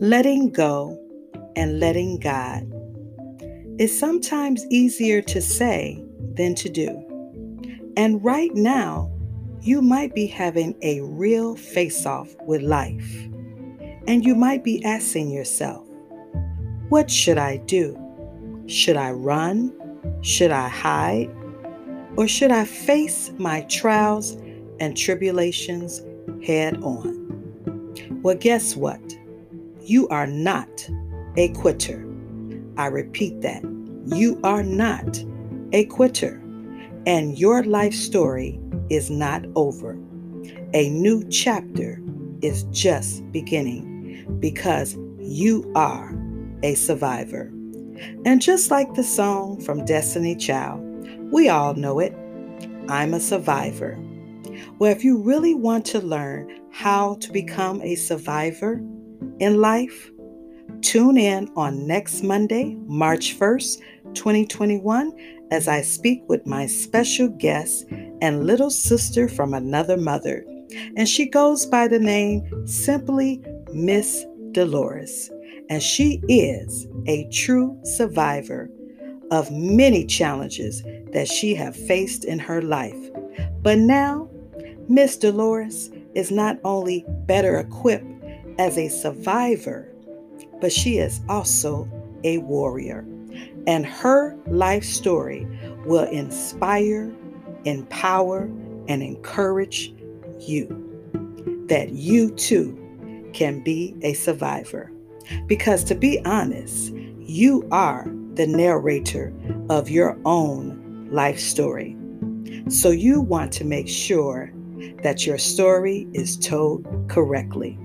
Letting go and letting God is sometimes easier to say than to do. And right now, you might be having a real face off with life. And you might be asking yourself, what should I do? Should I run? Should I hide? Or should I face my trials and tribulations head on? Well, guess what? You are not a quitter. I repeat that. You are not a quitter. And your life story is not over. A new chapter is just beginning because you are a survivor. And just like the song from Destiny Child, we all know it I'm a survivor. Well, if you really want to learn how to become a survivor in life, tune in on next Monday, March 1st, 2021, as I speak with my special guest and little sister from another mother. And she goes by the name simply Miss Delois. And she is a true survivor of many challenges that she have faced in her life. But now, Miss Delois is not only better equipped as a survivor, but she is also a warrior. And her life story will inspire, empower, and encourage you that you too can be a survivor. Because to be honest, you are the narrator of your own life story. So you want to make sure that your story is told correctly.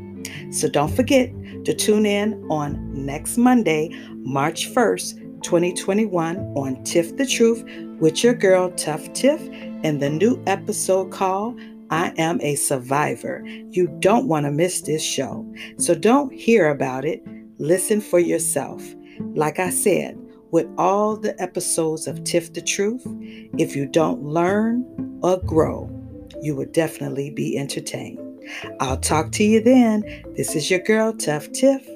So don't forget to tune in on next Monday, March 1st, 2021, on Tiff the Truth with your girl, Tuff Tiff, and the new episode called I Am a Survivor. You don't want to miss this show. So don't hear about it, listen for yourself. Like I said, with all the episodes of Tiff the Truth, if you don't learn or grow, you will definitely be entertained. I'll talk to you then. This is your girl, Tuff Tiff.